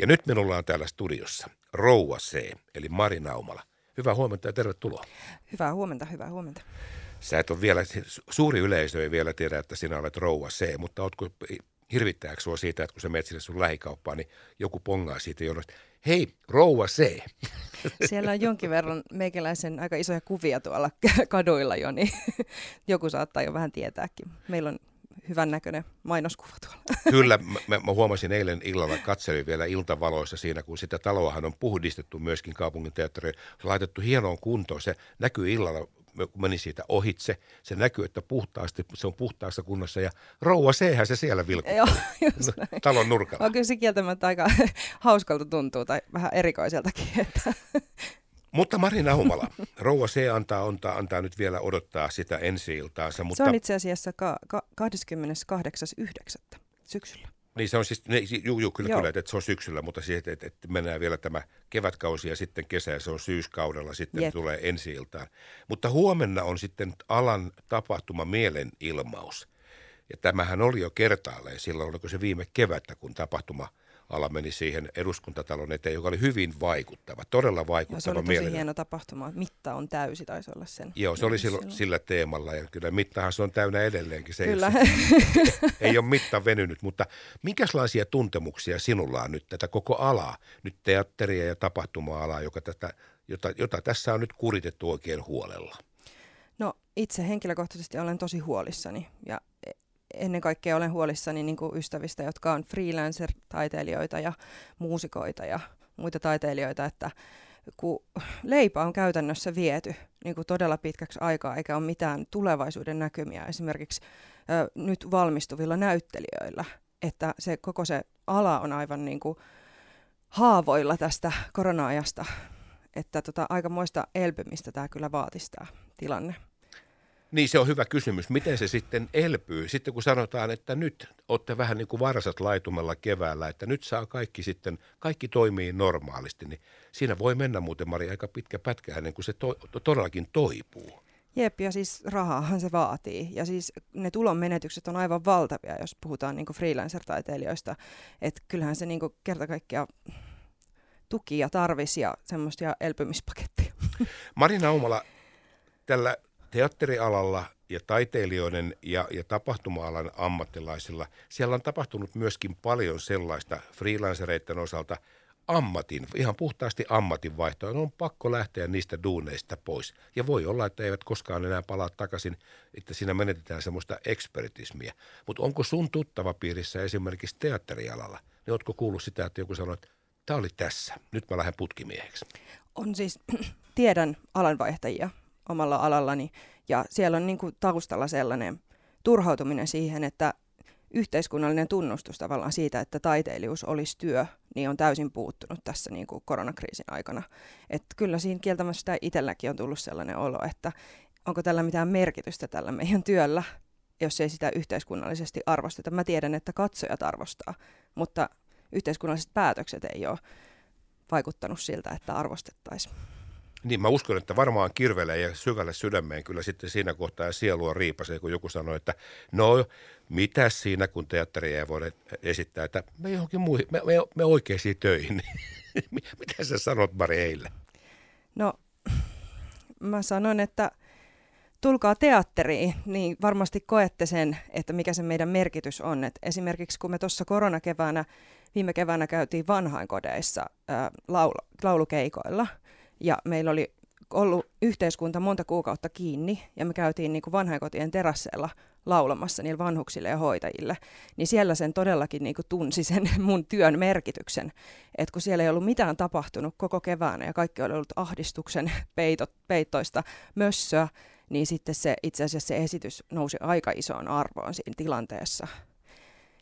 Ja nyt minulla on täällä studiossa Rouva C, eli Mari Naumala. Hyvää huomenta ja tervetuloa. Hyvää huomenta, hyvää huomenta. Sä et ole vielä, suuri yleisö ei vielä tiedä, että sinä olet Rouva C, mutta ootko hirvittääkö sinua siitä, että kun sä menet sinne sun lähikauppaan, niin joku pongaa siitä jonosta. Hei, Rouva C. Siellä on jonkin verran meikäläisen aika isoja kuvia tuolla kaduilla jo, niin joku saattaa jo vähän tietääkin. Meillä on hyvän näköinen mainoskuva tuolla. Kyllä, mä, mä huomasin eilen illalla, katselin vielä iltavaloissa siinä, kun sitä taloahan on puhdistettu myöskin kaupungin teatteriin. Laitettu hienoon kuntoon. Se näkyy illalla kun meni siitä ohitse, se näkyy, että puhtaasti, se on puhtaassa kunnossa ja rouva sehän se siellä vilkuu. Joo, just no, Talon nurkalla. On kyllä se kieltämättä aika hauskalta tuntuu tai vähän erikoiseltakin. Että. Mutta Mari Naumala, rouva C antaa, antaa, antaa nyt vielä odottaa sitä ensi iltaansa. Mutta... Se on itse asiassa ka- ka- 28.9. syksyllä. Niin se on siis, ne, juu, juu, kyllä, kyllä, että se on syksyllä, mutta siihen, että, että mennään vielä tämä kevätkausi ja sitten kesä ja se on syyskaudella, sitten Jep. tulee ensi iltaan. Mutta huomenna on sitten alan tapahtuma mielenilmaus. Ja tämähän oli jo kertaalleen silloin, oliko se viime kevättä, kun tapahtuma – ala meni siihen eduskuntatalon eteen, joka oli hyvin vaikuttava, todella vaikuttava. Ja se oli tosi mielinen. hieno tapahtuma. Mitta on täysi, taisi olla sen. Joo, se oli silloin, sillä teemalla ja kyllä mittahan se on täynnä edelleenkin. Se kyllä. Ei, ole, ei ole mitta venynyt, mutta minkälaisia tuntemuksia sinulla on nyt tätä koko alaa, nyt teatteria ja tapahtuma-alaa, joka tätä, jota, jota tässä on nyt kuritettu oikein huolella? No itse henkilökohtaisesti olen tosi huolissani ja ennen kaikkea olen huolissani niin kuin ystävistä, jotka on freelancer-taiteilijoita ja muusikoita ja muita taiteilijoita, että kun leipä on käytännössä viety niin kuin todella pitkäksi aikaa, eikä ole mitään tulevaisuuden näkymiä esimerkiksi ö, nyt valmistuvilla näyttelijöillä, että se koko se ala on aivan niin kuin haavoilla tästä korona-ajasta, että tota, aikamoista elpymistä tämä kyllä vaatisi tämä tilanne. Niin se on hyvä kysymys. Miten se sitten elpyy? Sitten kun sanotaan, että nyt olette vähän niin kuin varsat laitumella keväällä, että nyt saa kaikki sitten, kaikki toimii normaalisti, niin siinä voi mennä muuten Mari aika pitkä pätkä ennen kuin se to, to, todellakin toipuu. Jep, ja siis rahaahan se vaatii. Ja siis ne tulonmenetykset on aivan valtavia, jos puhutaan niin freelancer-taiteilijoista. Että kyllähän se niin kerta kaikkiaan tukia tarvisi ja semmoista elpymispakettia. Marina Umala, tällä teatterialalla ja taiteilijoiden ja, ja tapahtuma-alan ammattilaisilla, siellä on tapahtunut myöskin paljon sellaista freelancereiden osalta ammatin, ihan puhtaasti ammatinvaihtoa. On pakko lähteä niistä duuneista pois. Ja voi olla, että eivät koskaan enää palaa takaisin, että siinä menetetään semmoista ekspertismiä. Mutta onko sun tuttava piirissä esimerkiksi teatterialalla, niin ootko kuullut sitä, että joku sanoo, että tämä oli tässä, nyt mä lähden putkimieheksi? On siis, tiedän alanvaihtajia, omalla alallani. Ja siellä on niin kuin taustalla sellainen turhautuminen siihen, että yhteiskunnallinen tunnustus tavallaan siitä, että taiteilijuus olisi työ, niin on täysin puuttunut tässä niin kuin koronakriisin aikana. Et kyllä siinä kieltämättä itselläkin on tullut sellainen olo, että onko tällä mitään merkitystä tällä meidän työllä, jos ei sitä yhteiskunnallisesti arvosteta. Mä tiedän, että katsojat arvostaa, mutta yhteiskunnalliset päätökset ei ole vaikuttanut siltä, että arvostettaisiin. Niin, mä uskon, että varmaan kirvelee ja syvälle sydämeen kyllä sitten siinä kohtaa ja sielua riipasee, kun joku sanoo, että no, mitä siinä, kun teatteria ei voida esittää, että me johonkin muihin, me, me, me oikeisiin töihin. mitä sä sanot, Mari, eilen? No, mä sanon, että tulkaa teatteriin, niin varmasti koette sen, että mikä se meidän merkitys on. Et esimerkiksi kun me tuossa koronakeväänä, viime keväänä käytiin vanhainkodeissa ää, laulu, laulukeikoilla – ja meillä oli ollut yhteiskunta monta kuukautta kiinni ja me käytiin niin kuin vanhainkotien terasseilla laulamassa niille vanhuksille ja hoitajille, niin siellä sen todellakin niin kuin tunsi sen mun työn merkityksen. Että kun siellä ei ollut mitään tapahtunut koko keväänä ja kaikki oli ollut ahdistuksen peitot, peittoista mössöä, niin sitten se itse asiassa se esitys nousi aika isoon arvoon siinä tilanteessa.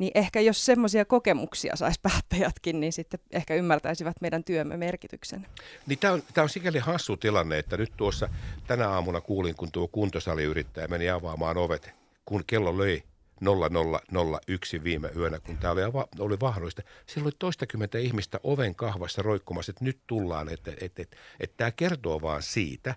Niin ehkä jos semmoisia kokemuksia saisi päättäjätkin, niin sitten ehkä ymmärtäisivät meidän työmme merkityksen. Niin tämä on, on sikäli hassu tilanne, että nyt tuossa tänä aamuna kuulin, kun tuo kuntosaliyrittäjä meni avaamaan ovet, kun kello löi 0001 viime yönä, kun tämä oli, oli vahdoista. Siellä oli toistakymmentä ihmistä oven kahvassa roikkumassa, että nyt tullaan. Että, että, että, että tämä kertoo vaan siitä,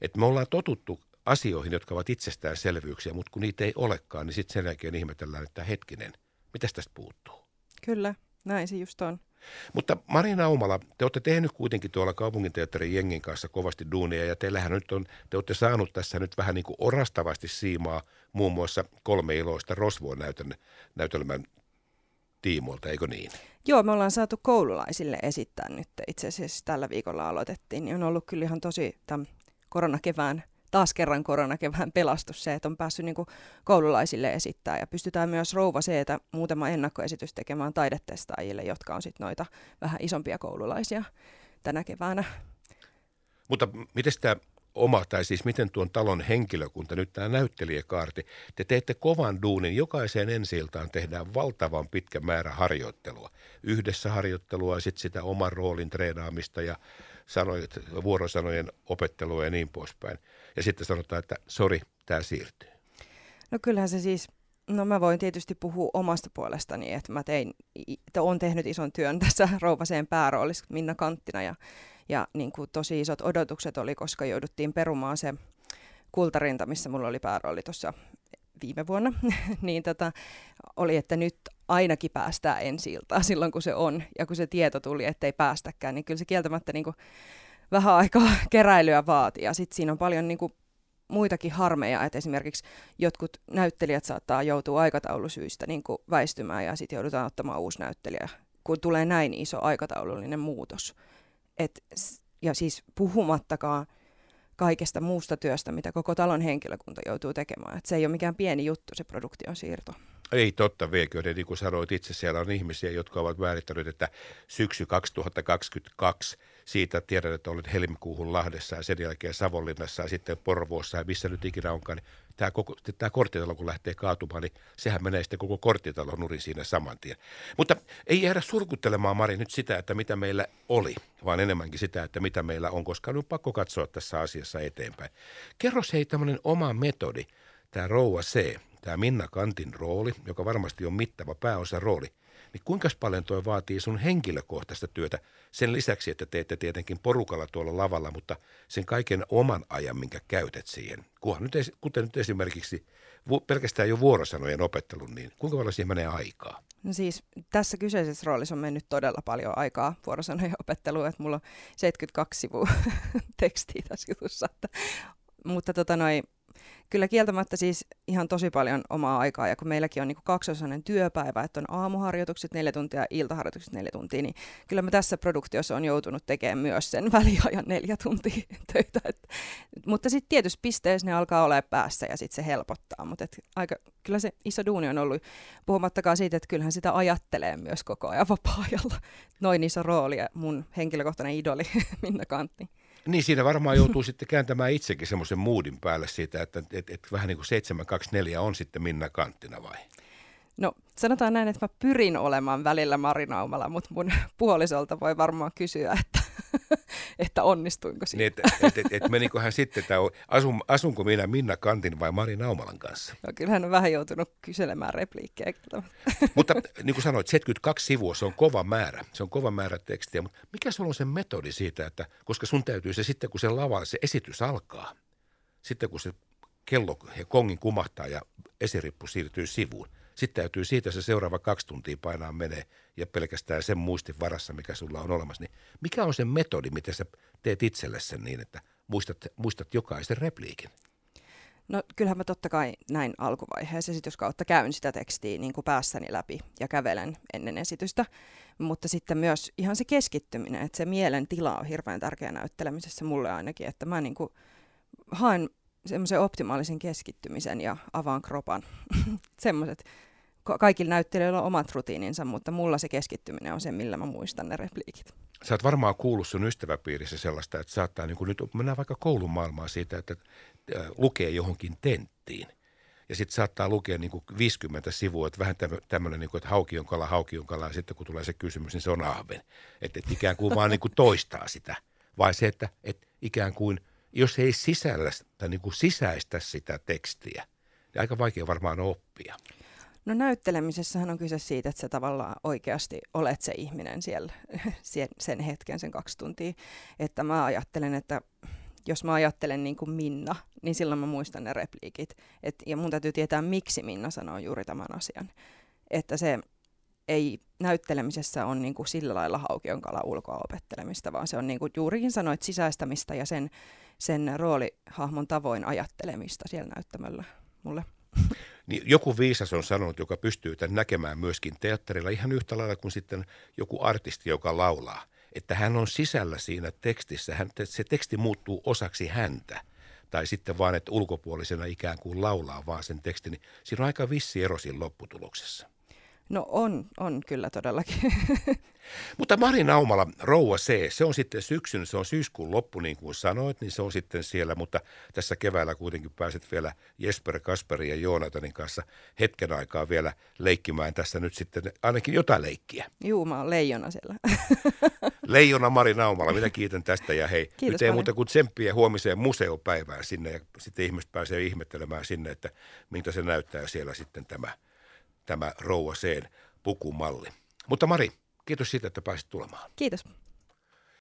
että me ollaan totuttu asioihin, jotka ovat itsestäänselvyyksiä, mutta kun niitä ei olekaan, niin sitten sen jälkeen ihmetellään, että hetkinen – Mitäs tästä puuttuu? Kyllä, näin se just on. Mutta Marina Aumala, te olette tehnyt kuitenkin tuolla kaupunginteatterin jengin kanssa kovasti duunia ja teillähän nyt on, te olette saanut tässä nyt vähän niin kuin orastavasti siimaa muun muassa kolme iloista rosvoa näytelmän tiimoilta, eikö niin? Joo, me ollaan saatu koululaisille esittää nyt itse asiassa tällä viikolla aloitettiin, niin on ollut kyllä ihan tosi tämän koronakevään taas kerran koronakevään pelastus se, että on päässyt niin kuin koululaisille esittää ja pystytään myös rouva se, että muutama ennakkoesitys tekemään taidetestaajille, jotka on sitten noita vähän isompia koululaisia tänä keväänä. Mutta miten tämä oma, tai siis miten tuon talon henkilökunta, nyt tämä näyttelijäkaarti, te teette kovan duunin, jokaiseen ensi tehdään valtavan pitkä määrä harjoittelua. Yhdessä harjoittelua ja sitten sitä oman roolin treenaamista ja sanoit, vuorosanojen opettelua ja niin poispäin. Ja sitten sanotaan, että sori, tämä siirtyy. No kyllähän se siis, no mä voin tietysti puhua omasta puolestani, että mä tein, että olen tehnyt ison työn tässä Rouvaseen pääroolissa Minna Kanttina ja, ja niin kuin tosi isot odotukset oli, koska jouduttiin perumaan se kultarinta, missä mulla oli päärooli tuossa viime vuonna, niin tota, oli, että nyt ainakin päästään ensi iltaan silloin, kun se on. Ja kun se tieto tuli, ettei päästäkään, niin kyllä se kieltämättä niin kuin vähän aikaa keräilyä vaatii. Ja sitten siinä on paljon niin kuin muitakin harmeja, että esimerkiksi jotkut näyttelijät saattaa joutua aikataulusyistä niin kuin väistymään ja sitten joudutaan ottamaan uusi näyttelijä, kun tulee näin iso aikataulullinen muutos. Et, ja siis puhumattakaan kaikesta muusta työstä, mitä koko talon henkilökunta joutuu tekemään. Et se ei ole mikään pieni juttu, se produktion siirto. Ei totta, viekö niin kuin sanoit itse, siellä on ihmisiä, jotka ovat määrittäneet, että syksy 2022, siitä tiedän, että olet helmikuuhun Lahdessa ja sen jälkeen Savonlinnassa ja sitten Porvoossa ja missä nyt ikinä onkaan, niin tämä, koko, tämä korttitalo kun lähtee kaatumaan, niin sehän menee sitten koko korttitalo nurin siinä saman tien. Mutta ei jäädä surkuttelemaan, Mari, nyt sitä, että mitä meillä oli, vaan enemmänkin sitä, että mitä meillä on, koska on pakko katsoa tässä asiassa eteenpäin. Kerro hei tämmöinen oma metodi, tämä Rouva C, tämä Minna Kantin rooli, joka varmasti on mittava pääosa rooli, niin kuinka paljon tuo vaatii sun henkilökohtaista työtä sen lisäksi, että teette tietenkin porukalla tuolla lavalla, mutta sen kaiken oman ajan, minkä käytät siihen. Kunhan nyt, kuten nyt esimerkiksi pelkästään jo vuorosanojen opettelun, niin kuinka paljon siihen menee aikaa? No siis tässä kyseisessä roolissa on mennyt todella paljon aikaa vuorosanojen opetteluun, että mulla on 72 sivua tekstiä tässä jutussa. Että, mutta tota noi, kyllä kieltämättä siis ihan tosi paljon omaa aikaa, ja kun meilläkin on niin kaksosainen työpäivä, että on aamuharjoitukset neljä tuntia ja iltaharjoitukset neljä tuntia, niin kyllä mä tässä produktiossa on joutunut tekemään myös sen väliajan neljä tuntia töitä. Et, mutta sitten tietysti pisteessä ne alkaa olla päässä ja sitten se helpottaa, mutta et aika, kyllä se iso duuni on ollut, puhumattakaan siitä, että kyllähän sitä ajattelee myös koko ajan vapaa-ajalla. Noin iso rooli ja mun henkilökohtainen idoli Minna Kantti. Niin siinä varmaan joutuu sitten kääntämään itsekin semmoisen moodin päälle siitä, että et, et vähän niin kuin 724 on sitten Minna Kanttina vai? No sanotaan näin, että mä pyrin olemaan välillä Marinaumalla, mutta mun puolisolta voi varmaan kysyä, että että onnistuinko siinä. Niin, että et, et, et meniköhän sitten, että asun, asunko minä Minna Kantin vai Mari Naumalan kanssa? No, kyllä hän on vähän joutunut kyselemään repliikkejä. mutta niin kuin sanoit, 72 sivua, se on kova määrä. Se on kova määrä tekstiä, mutta mikä sulla on se metodi siitä, että koska sun täytyy se sitten, kun se lava, se esitys alkaa, sitten kun se kello ja kongin kumahtaa ja esirippu siirtyy sivuun, sitten täytyy siitä se seuraava kaksi tuntia painaa menee ja pelkästään sen muistin varassa, mikä sulla on olemassa. Niin mikä on se metodi, miten sä teet itselle sen niin, että muistat, muistat jokaisen repliikin? No kyllähän mä totta kai näin alkuvaiheessa esityskautta käyn sitä tekstiä niin kuin päässäni läpi ja kävelen ennen esitystä. Mutta sitten myös ihan se keskittyminen, että se mielen tila on hirveän tärkeä näyttelemisessä mulle ainakin, että mä niin kuin haen semmoisen optimaalisen keskittymisen ja avaan kropan. Semmoiset kaikilla näyttelijöillä on omat rutiininsa, mutta mulla se keskittyminen on se, millä mä muistan ne repliikit. Sä oot varmaan kuullut sun ystäväpiirissä sellaista, että saattaa niin nyt, mennään vaikka koulun maailmaan siitä, että äh, lukee johonkin tenttiin. Ja sitten saattaa lukea niin kuin 50 sivua, että vähän tämmöinen, niin että hauki on kala, hauki on kala, ja sitten kun tulee se kysymys, niin se on ahven. Että et ikään kuin vaan niin kuin toistaa sitä. Vai se, että et ikään kuin, jos ei sisällä tai niin kuin sisäistä sitä tekstiä, niin aika vaikea varmaan oppia. No näyttelemisessähän on kyse siitä, että sä tavallaan oikeasti olet se ihminen siellä sen hetken, sen kaksi tuntia. Että mä ajattelen, että jos mä ajattelen niin kuin Minna, niin silloin mä muistan ne repliikit. Et, ja mun täytyy tietää, miksi Minna sanoo juuri tämän asian. Että se ei näyttelemisessä on niin kuin sillä lailla haukion kala ulkoa opettelemista, vaan se on niin kuin juurikin sanoit sisäistämistä ja sen, sen roolihahmon tavoin ajattelemista siellä näyttämöllä mulle. Niin joku viisas on sanonut, joka pystyy tämän näkemään myöskin teatterilla ihan yhtä lailla kuin sitten joku artisti, joka laulaa, että hän on sisällä siinä tekstissä, hän, se teksti muuttuu osaksi häntä tai sitten vaan, että ulkopuolisena ikään kuin laulaa vaan sen tekstin, niin siinä on aika vissi ero siinä lopputuloksessa. No on, on kyllä todellakin. Mutta Mari Naumala, Rouva C, se on sitten syksyn, se on syyskuun loppu niin kuin sanoit, niin se on sitten siellä, mutta tässä keväällä kuitenkin pääset vielä Jesper, Kasperi ja Joonatanin kanssa hetken aikaa vielä leikkimään tässä nyt sitten ainakin jotain leikkiä. Juu, mä oon leijona siellä. Leijona Mari Naumala, minä kiitän tästä ja hei, Kiitos nyt ei paljon. muuta kuin tsemppiä huomiseen museopäivään sinne ja sitten ihmiset pääsee ihmettelemään sinne, että miltä se näyttää siellä sitten tämä, tämä Rouva C pukumalli. Mutta Mari, kiitos siitä, että pääsit tulemaan. Kiitos.